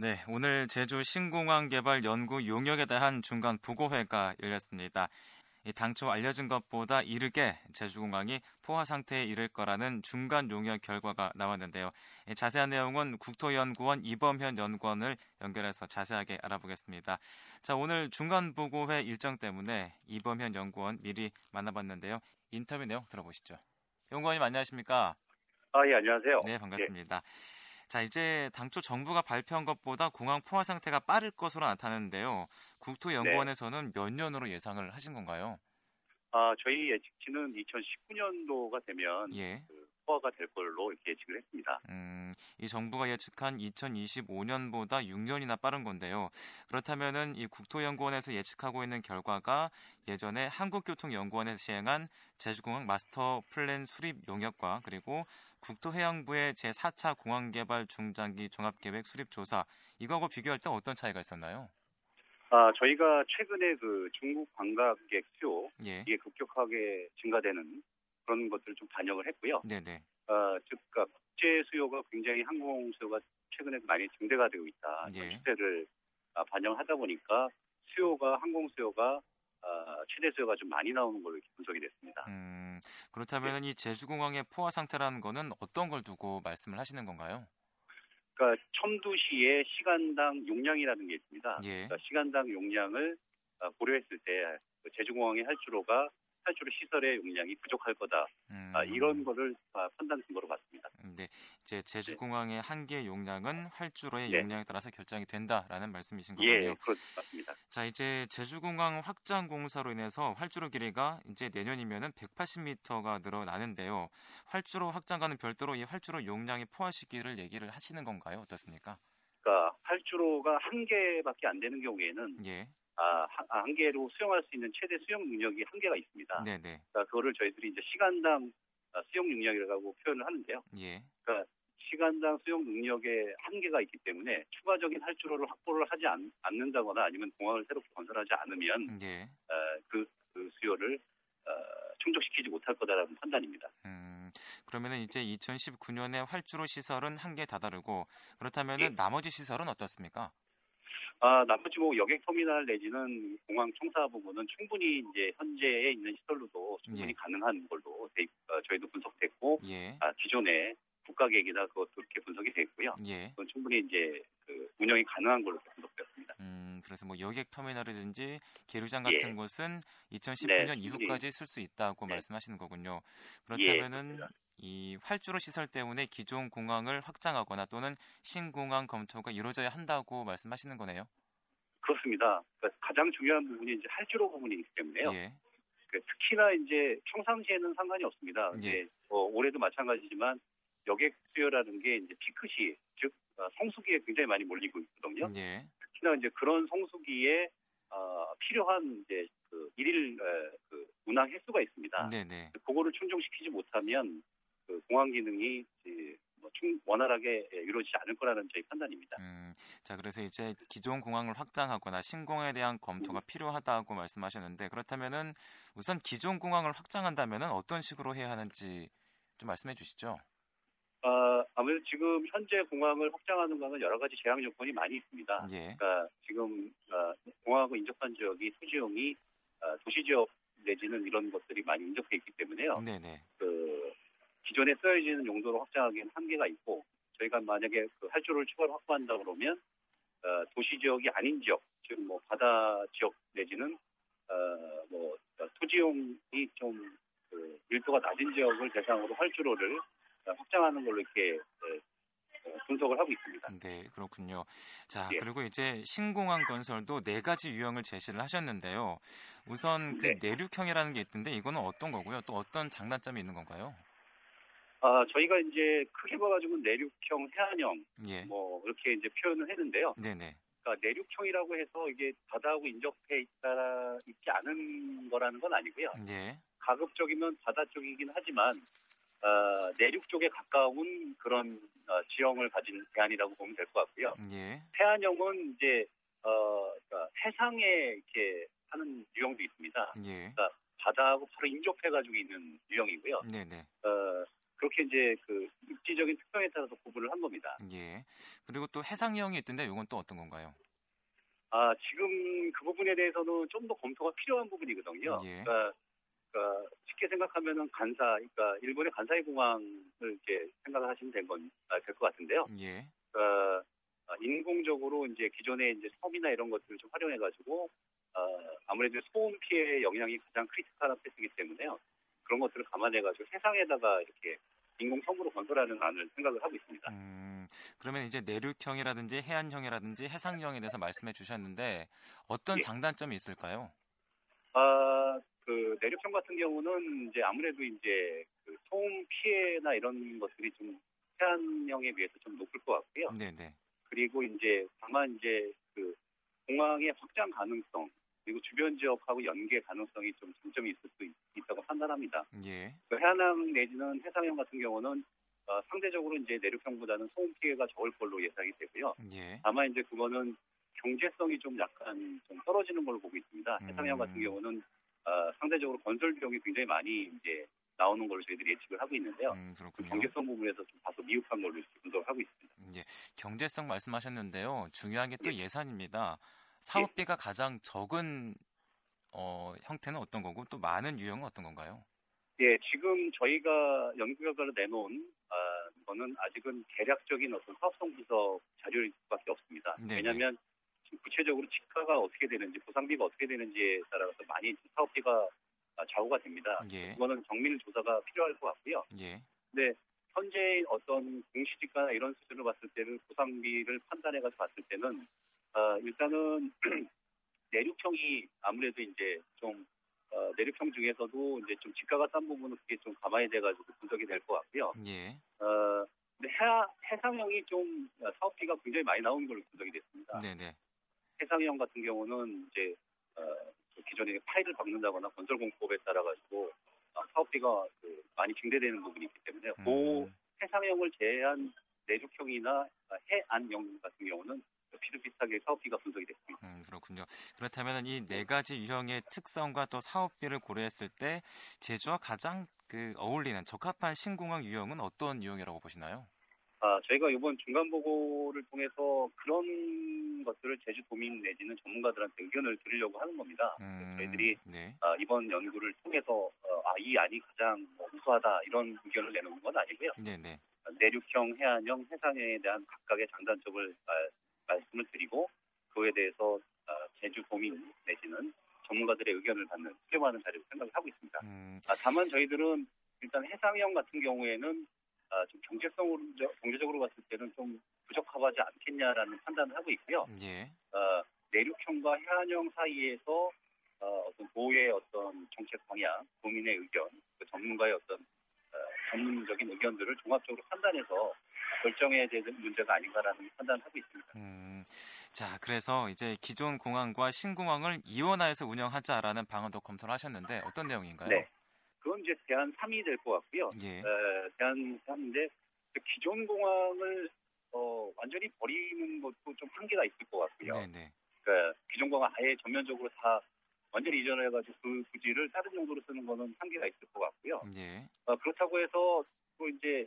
네, 오늘 제주 신공항 개발 연구 용역에 대한 중간 보고회가 열렸습니다. 당초 알려진 것보다 이르게 제주공항이 포화 상태에 이를 거라는 중간 용역 결과가 나왔는데요. 자세한 내용은 국토연구원 이범현 연구원을 연결해서 자세하게 알아보겠습니다. 자, 오늘 중간 보고회 일정 때문에 이범현 연구원 미리 만나봤는데요. 인터뷰 내용 들어보시죠. 연구원님 안녕하십니까? 아, 예, 안녕하세요. 네, 반갑습니다. 예. 자, 이제 당초 정부가 발표한 것보다 공항 포화 상태가 빠를 것으로 나타났는데요. 국토연구원에서는 네. 몇 년으로 예상을 하신 건가요? 아, 저희 예측치는 2019년도가 되면 예. 그 포화가 될 걸로 이렇게 예측을 했습니다. 음, 이 정부가 예측한 2025년보다 6년이나 빠른 건데요. 그렇다면은 이 국토연구원에서 예측하고 있는 결과가 예전에 한국교통연구원에서 시행한 제주공항 마스터 플랜 수립 용역과 그리고 국토해양부의 제4차 공항개발 중장기 종합계획 수립 조사 이거하고 비교할 때 어떤 차이가 있었나요? 아, 저희가 최근에 그 중국 관광객 수요 예. 이게 급격하게 증가되는 그런 것들을 좀 반영을 했고요. 네네. 어, 즉, 그러니까 국제 수요가 굉장히 항공 수요가 최근에 많이 증대가 되고 있다. 예. 시세를 아, 반영하다 보니까 수요가 항공 수요가 어, 최대 수요가 좀 많이 나오는 걸로 분석이 됐습니다. 음, 그렇다면 네. 이 제주공항의 포화 상태라는 거는 어떤 걸 두고 말씀을 하시는 건가요? 그러니까 첨두시의 시간당 용량이라는 게 있습니다. 예. 그러니까 시간당 용량을 어, 고려했을 때그 제주공항의 할주로가 탈출 시설의 용량이 부족할 거다. 음. 아, 이런 거를 아, 판단 근거로 봤습니다. 네, 이제 제주공항의 네. 한계 용량은 활주로의 네. 용량에 따라서 결정이 된다라는 말씀이신 거군요. 예, 그렇습니다. 자, 이제 제주공항 확장 공사로 인해서 활주로 길이가 이제 내년이면은 180m가 늘어나는데요. 활주로 확장과는 별도로 이 활주로 용량의 포화 시기를 얘기를 하시는 건가요? 어떻습니까? 그러니까 활주로가 한 개밖에 안 되는 경우에는 예. 아, 한 개로 수용할 수 있는 최대 수용 능력이 한계가 있습니다. 네네. 그러니까 그거를 저희들이 이제 시간당 아, 수용 능력이라고 표현을 하는데요. 예. 그러니까 시간당 수용 능력에 한계가 있기 때문에 추가적인 할주로를 확보를 하지 않, 는다거나 아니면 공항을 새롭게 건설하지 않으면 예. 어, 그, 그 수요를 어, 충족시키지 못할 거다라는 판단입니다. 음, 그러면은 이제 2019년에 활주로 시설은 한계에 다다르고 그렇다면 예. 나머지 시설은 어떻습니까? 아, 나머지 뭐 여객 터미널 내지는 공항 청사 부분은 충분히 이제 현재에 있는 시설로도 충분히 예. 가능한 걸로 대, 어, 저희도 분석됐고 예. 아, 기존에 국가 계획이나 그것도 이렇게 분석이 됐고요. 예. 그건 충분히 이제 그 운영이 가능한 걸로 분석되었습니다. 음, 그래서 뭐 여객 터미널이든지 계류장 같은 예. 곳은 2019년 네, 이후까지 쓸 수 있다고 네. 말씀하시는 거군요. 그렇다면은 예, 이 활주로 시설 때문에 기존 공항을 확장하거나 또는 신공항 검토가 이루어져야 한다고 말씀하시는 거네요. 그렇습니다. 그러니까 가장 중요한 부분이 이제 활주로 부분이기 때문에요. 예. 그 특히나 이제 평상시에는 상관이 없습니다. 예. 뭐 올해도 마찬가지지만 여객 수요라는 게 이제 피크 시 즉 어, 성수기에 굉장히 많이 몰리고 있거든요. 예. 특히나 이제 그런 성수기에 어, 필요한 이제 그 일일 어, 그 운항 횟수가 있습니다. 네네. 그거를 충족시키지 못하면 그 공항 기능이 뭐 충, 원활하게 예, 이루어지지 않을 거라는 저희 판단입니다. 음, 자 그래서 이제 기존 공항을 확장하거나 신공에 대한 검토가 음. 필요하다고 말씀하셨는데 그렇다면은 우선 기존 공항을 확장한다면은 어떤 식으로 해야 하는지 좀 말씀해 주시죠. 아, 아무래도 지금 현재 공항을 확장하는 거는 여러 가지 제약 요건이 많이 있습니다. 예. 그러니까 지금 어, 공항하고 인접한 지역이 토지용이 어, 도시 지역 내지는 이런 것들이 많이 인접해 있기 때문에요. 네네. 그 기존에 써야지는 용도로 확장하기에는 한계가 있고 저희가 만약에 그 활주로를 추가로 확보한다 그러면 어, 도시 지역이 아닌 지역, 즉 뭐 바다 지역 내지는 어, 뭐 토지용이 좀 그 밀도가 낮은 지역을 대상으로 활주로를 확장하는 걸로 이렇게 어, 분석을 하고 있습니다. 네, 그렇군요. 자, 예. 그리고 이제 신공항 건설도 네 가지 유형을 제시를 하셨는데요. 우선 그 네. 내륙형이라는 게 있던데 이거는 어떤 거고요? 또 어떤 장단점이 있는 건가요? 아, 저희가 이제 크게 봐가지고 내륙형, 해안형, 예. 뭐, 이렇게 이제 표현을 했는데요. 네네. 그러니까 내륙형이라고 해서 이게 바다하고 인접해 있다, 있지 않은 거라는 건 아니고요. 예. 가급적이면 바다 쪽이긴 하지만, 어, 내륙 쪽에 가까운 그런 어, 지형을 가진 대안이라고 보면 될 것 같고요. 예. 해안형은 이제, 어, 그러니까 해상에 이렇게 하는 유형도 있습니다. 예. 그러니까 바다하고 바로 인접해가지고 있는 유형이고요. 네네. 어, 그렇게 이제 그 입지적인 특성에 따라서 구분을 한 겁니다. 예. 그리고 또 해상형이 있던데 이건 또 어떤 건가요? 아 지금 그 부분에 대해서는 좀 더 검토가 필요한 부분이거든요. 예. 그러니까, 그러니까, 쉽게 생각하면은 간사, 그러니까 일본의 간사이 공항을 이제 생각을 하시면 된건 될것 아, 같은데요. 예. 그러니까 인공적으로 이제 기존의 이제 섬이나 이런 것들을 좀 활용해 가지고 어, 아무래도 소음 피해 영향이 가장 critical한 path이기 때문에요. 그런 것들을 감안해 가지고 해상에다가 이렇게 인공섬으로 건설하는 안을 생각을 하고 있습니다. 음, 그러면 이제 내륙형이라든지 해안형이라든지 해상형에 대해서 말씀해 주셨는데 어떤 예. 장단점이 있을까요? 아, 그 내륙형 같은 경우는 이제 아무래도 이제 그 소음 피해나 이런 것들이 좀 해안형에 비해서 좀 높을 것 같고요. 네네. 그리고 이제 다만 이제 그 공항의 확장 가능성 그리고 주변 지역하고 연계 가능성이 좀 장점이 있을 수 있, 다고 판단합니다. 예. 그 해안항 내지는 해상형 같은 경우는 어, 상대적으로 이제 내륙형보다는 소음 피해가 적을 걸로 예상이 되고요. 예. 다만 이제 그거는 경제성이 좀 약간 좀 떨어지는 걸로 보고 있습니다. 음. 해상형 같은 경우는 어, 상대적으로 건설 비용이 굉장히 많이 이제 나오는 걸로 저희들이 예측을 하고 있는데요. 음, 그 경제성 부분에서 좀 다소 미흡한 걸로 분석을 하고 있습니다. 예, 경제성 말씀하셨는데요. 중요한 게 또 예. 예산입니다. 사업비가 예. 가장 적은 어, 형태는 어떤 거고 또 많은 유형은 어떤 건가요? 예, 지금 저희가 연구 결과를 내놓은 아, 거는 아직은 대략적인 어떤 사업성 분석 자료일 수밖에 없습니다. 네네. 왜냐하면 구체적으로 지가가 어떻게 되는지 보상비가 어떻게 되는지에 따라서 많이 사업비가 좌우가 됩니다. 예. 그거는 정밀 조사가 필요할 것 같고요. 예. 근데 현재 어떤 공시지가나 이런 수준을 봤을 때는 보상비를 판단해가지고 봤을 때는 어, 일단은 내륙형이 아무래도 이제 좀 어, 내륙형 중에서도 이제 좀 지가가 싼 부분은 그게 좀 가만히 돼가지고 분석이 될 것 같고요. 예. 어, 근데 해, 해상형이 좀 사업비가 굉장히 많이 나온 걸로 분석이 됐습니다. 네네. 해상형 같은 경우는 이제 어, 기존에 파일을 박는다거나 건설 공법에 따라 가지고 어, 사업비가 그 많이 증대되는 부분이 있기 때문에 그 음. 그 해상형을 제외한 내륙형이나 해안형 같은 경우는 비슷비슷하게 사업비가 분석이 됐습니다. 음, 그렇군요. 그렇다면 이 네 가지 유형의 특성과 또 사업비를 고려했을 때 제주와 가장 그 어울리는 적합한 신공항 유형은 어떤 유형이라고 보시나요? 아, 저희가 이번 중간 보고를 통해서 그런 것들을 제주도민 내지는 전문가들한테 의견을 드리려고 하는 겁니다. 음, 저희들이 네. 아, 이번 연구를 통해서 어, 아, 이 안이 가장 뭐 우수하다 이런 의견을 내놓은 건 아니고요. 네네. 네. 내륙형, 해안형, 해상형에 대한 각각의 장단점을 아, 말씀을 드리고 그에 대해서 아, 제주도민 내지는 전문가들의 의견을 받는 수렴하는 자리로 생각을 하고 있습니다. 음. 아, 다만 저희들은 일단 해상형 같은 경우에는 아, 좀 경제성으로 경제적으로 봤을 때는 좀 부적합하지 않겠냐라는 판단을 하고 있고요. 예. 어, 내륙형과 해안형 사이에서 어, 어떤 보호의 어떤 정책 방향, 국민의 의견, 그 전문가의 어떤 어, 전문적인 의견들을 종합적으로 판단해서 결정해야 되는 문제가 아닌가라는 판단을 하고 있습니다. 음, 자, 그래서 이제 기존 공항과 신공항을 이원화해서 운영하자라는 방안도 검토를 하셨는데 어떤 내용인가요? 네. 그건 이제 대안 3이 될 것 같고요. 예. 에, 대안 3인데 그 기존 공항을 어, 완전히 버리는 것도 좀 한계가 있을 것 같고요. 네네. 그러니까 기존 공항 아예 전면적으로 다 완전히 이전해가지고 그 부지를 다른 용도로 쓰는 거는 한계가 있을 것 같고요. 예. 어, 그렇다고 해서 또 이제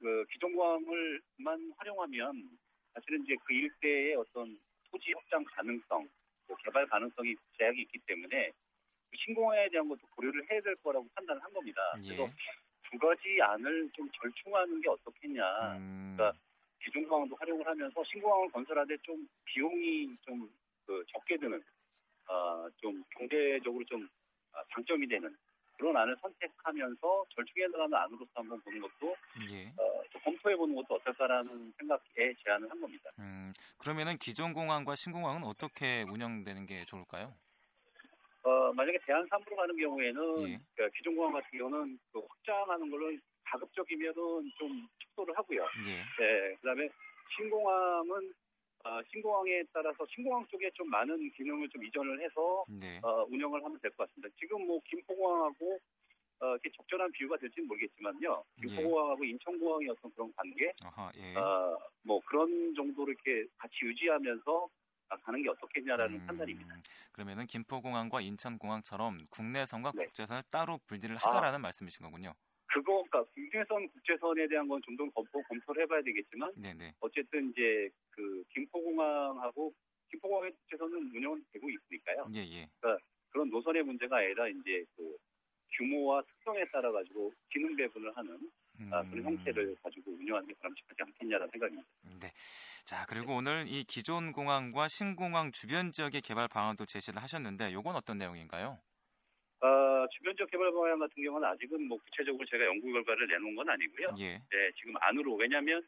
그 기존 공항을만 활용하면 사실은 이제 그 일대의 어떤 토지 확장 가능성, 개발 가능성이 제약이 있기 때문에 신공항에 대한 것도 고려를 해야 될 거라고 판단을 한 겁니다. 예. 그래서 두 가지 안을 좀 절충하는 게 어떻겠냐. 음. 그러니까 기존 공항도 활용을 하면서 신공항을 건설하되 좀 비용이 좀 그 적게 드는, 어, 좀 경제적으로 좀 아, 장점이 되는 그런 안을 선택하면서 절충해 나가는 안으로서 한번 보는 것도 예. 어, 검토해 보는 것도 어떨까라는 생각에 제안을 한 겁니다. 음, 그러면은 기존 공항과 신공항은 어떻게 운영되는 게 좋을까요? 어, 만약에 대한 3으로 가는 경우에는 예. 그러니까 기존 공항 같은 경우는 그 확장하는 걸로 가급적이면은 좀 축소를 하고요. 예. 네, 그다음에 신공항은 어, 신공항에 따라서 신공항 쪽에 좀 많은 기능을 좀 이전을 해서 네. 어, 운영을 하면 될 것 같습니다. 지금 뭐 김포공항하고 어, 이렇게 적절한 비유가 될지는 모르겠지만요. 예. 김포공항하고 예. 인천공항의 어떤 그런 관계, 아하, 예. 어, 뭐 그런 정도로 이렇게 같이 유지하면서 가는 게 어떻겠냐라는 음, 판단입니다. 그러면은 김포공항과 인천공항처럼 국내선과 네. 국제선을 따로 분리를 하자라는 아, 말씀이신 거군요. 그거, 그러니까 국내선, 국제선에 대한 건 좀 더 검토, 검토를 해봐야 되겠지만, 네네. 어쨌든 이제 그 김포공항 하고 김포공항의 국제선은 운영은 되고 있으니까요. 예, 예. 그러니까 그런 노선의 문제가 아니라 이제 그 규모와 특성에 따라 가지고 기능 배분을 하는 음. 아, 그런 형태를 가지고 운영하는 게 바람직하지 않겠냐는 생각입니다. 네. 자 그리고 오늘 이 기존 공항과 신공항 주변 지역의 개발 방안도 제시를 하셨는데 이건 어떤 내용인가요? 어, 주변 지역 개발 방안 같은 경우는 아직은 뭐 구체적으로 제가 연구 결과를 내놓은 건 아니고요. 예. 네, 지금 안으로 왜냐하면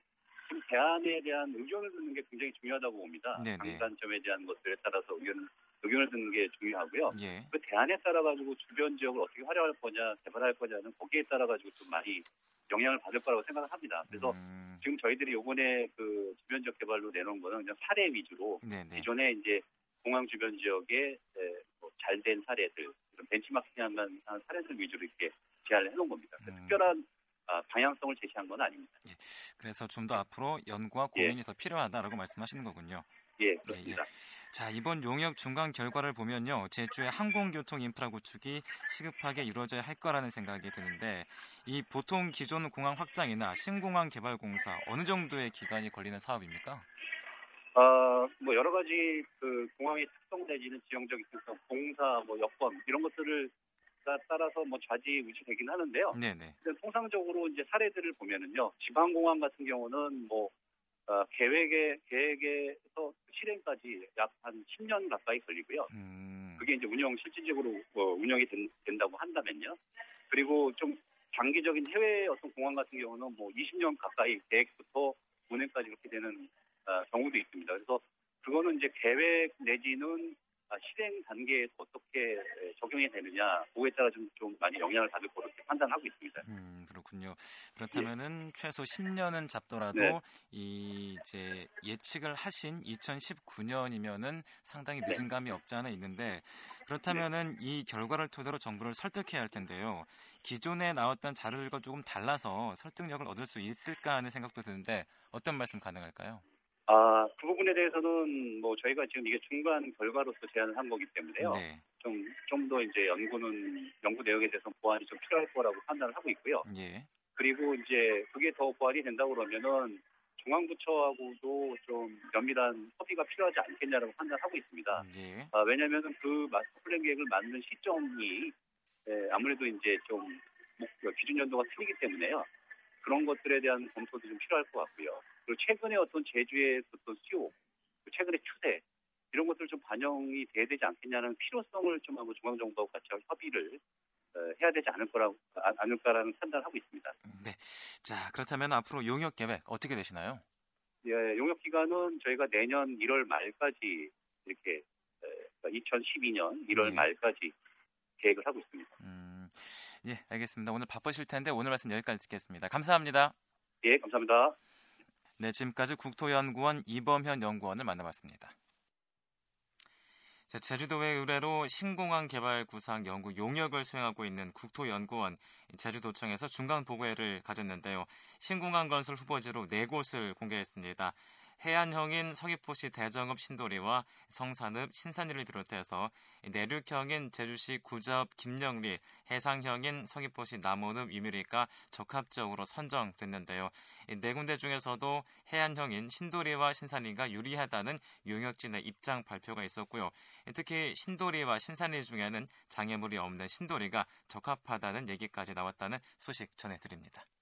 대안에 대한 의견을 듣는 게 굉장히 중요하다고 봅니다. 네네. 장단점에 대한 것들에 따라서 의견 의견을 듣는 게 중요하고요. 예. 그 대안에 따라 가지고 주변 지역을 어떻게 활용할 거냐, 개발할 거냐는 거기에 따라 가지고 좀 많이 영향을 받을 거라고 생각을 합니다. 그래서 음. 지금 저희들이 요번에 그 주변 지역 개발로 내놓은 거는 그냥 사례 위주로 네네. 기존에 이제 공항 주변 지역에 뭐 잘된 사례들, 벤치마킹한 사례들 위주로 이렇게 제안을 해놓은 겁니다. 음. 특별한 아, 방향성을 제시한 건 아닙니다. 예. 그래서 좀 더 앞으로 연구와 고민이 예. 더 필요하다라고 말씀하시는 거군요. 예, 그렇습니다. 예, 예. 자, 이번 용역 중간 결과를 보면요. 제주의 항공교통 인프라 구축이 시급하게 이루어져야 할 거라는 생각이 드는데 이 보통 기존 공항 확장이나 신공항 개발 공사 어느 정도의 기간이 걸리는 사업입니까? 어, 뭐 여러 가지 그 공항의 특성 내지는 지형적인 특성, 공사, 뭐 여건 이런 것들을 따라서 뭐 좌지우지 되긴 하는데요. 네네. 통상적으로 이제 사례들을 보면은요, 지방공항 같은 경우는 뭐 어, 계획에 계획에서 실행까지 약 한 10년 가까이 걸리고요. 음. 그게 이제 운영 실질적으로 어, 운영이 된, 다고 한다면요. 그리고 좀 장기적인 해외 어떤 공항 같은 경우는 뭐 20년 가까이 계획부터 운행까지 이렇게 되는 어, 경우도 있습니다. 그래서 그거는 이제 계획 내지는 아, 실행 단계에 어떻게 적용이 되느냐 그거에 따라 좀, 좀 많이 영향을 받을 거로 판단하고 있습니다. 음 그렇군요. 그렇다면은 예. 최소 10년은 잡더라도 네. 이 이제 예측을 하신 2019년이면은 상당히 늦은 네. 감이 없지 않아 있는데 그렇다면은 네. 이 결과를 토대로 정부를 설득해야 할 텐데요. 기존에 나왔던 자료들과 조금 달라서 설득력을 얻을 수 있을까 하는 생각도 드는데 어떤 말씀 가능할까요? 아, 그 부분에 대해서는 뭐 저희가 지금 이게 중간 결과로서 제안을 한 거기 때문에요. 네. 좀, 좀 더 이제 연구는, 연구 내용에 대해서 보완이 좀 필요할 거라고 판단을 하고 있고요. 예. 그리고 이제 그게 더 보완이 된다고 그러면은 중앙부처하고도 좀 면밀한 협의가 필요하지 않겠냐라고 판단하고 있습니다. 예. 아, 왜냐면은 그 마스터 플랜 계획을 만든 시점이 예, 아무래도 이제 좀 기준 연도가 틀리기 때문에요. 그런 것들에 대한 검토도 좀 필요할 것 같고요. 그리고 최근에 어떤 제주의 어떤 수요, 최근의 추세 이런 것들 좀 반영이 돼야 되지 않겠냐는 필요성을 좀 하고 중앙정부하고 같이 협의를 어, 해야 되지 않을 거라고 아, 않을까라는 판단을 하고 있습니다. 네. 자 그렇다면 앞으로 용역 계획 어떻게 되시나요? 예, 용역 기간은 저희가 내년 1월 말까지 이렇게 2012년 1월 네. 말까지 계획을 하고 있습니다. 음, 예, 알겠습니다. 오늘 바쁘실 텐데 오늘 말씀 여기까지 듣겠습니다. 감사합니다. 예, 감사합니다. 네, 지금까지 국토연구원 이범현 연구원을 만나봤습니다. 제주도의 의뢰로 신공항 개발 구상 연구 용역을 수행하고 있는 국토연구원 제주도청에서 중간 보고회를 가졌는데요. 신공항 건설 후보지로 네 곳을 공개했습니다. 해안형인 서귀포시 대정읍 신도리와 성산읍 신산리를 비롯해서 내륙형인 제주시 구자읍 김영리, 해상형인 서귀포시 남원읍 유미리가 적합적으로 선정됐는데요. 네 군데 중에서도 해안형인 신도리와 신산리가 유리하다는 용역진의 입장 발표가 있었고요. 특히 신도리와 신산리 중에는 장애물이 없는 신도리가 적합하다는 얘기까지 나왔다는 소식 전해드립니다.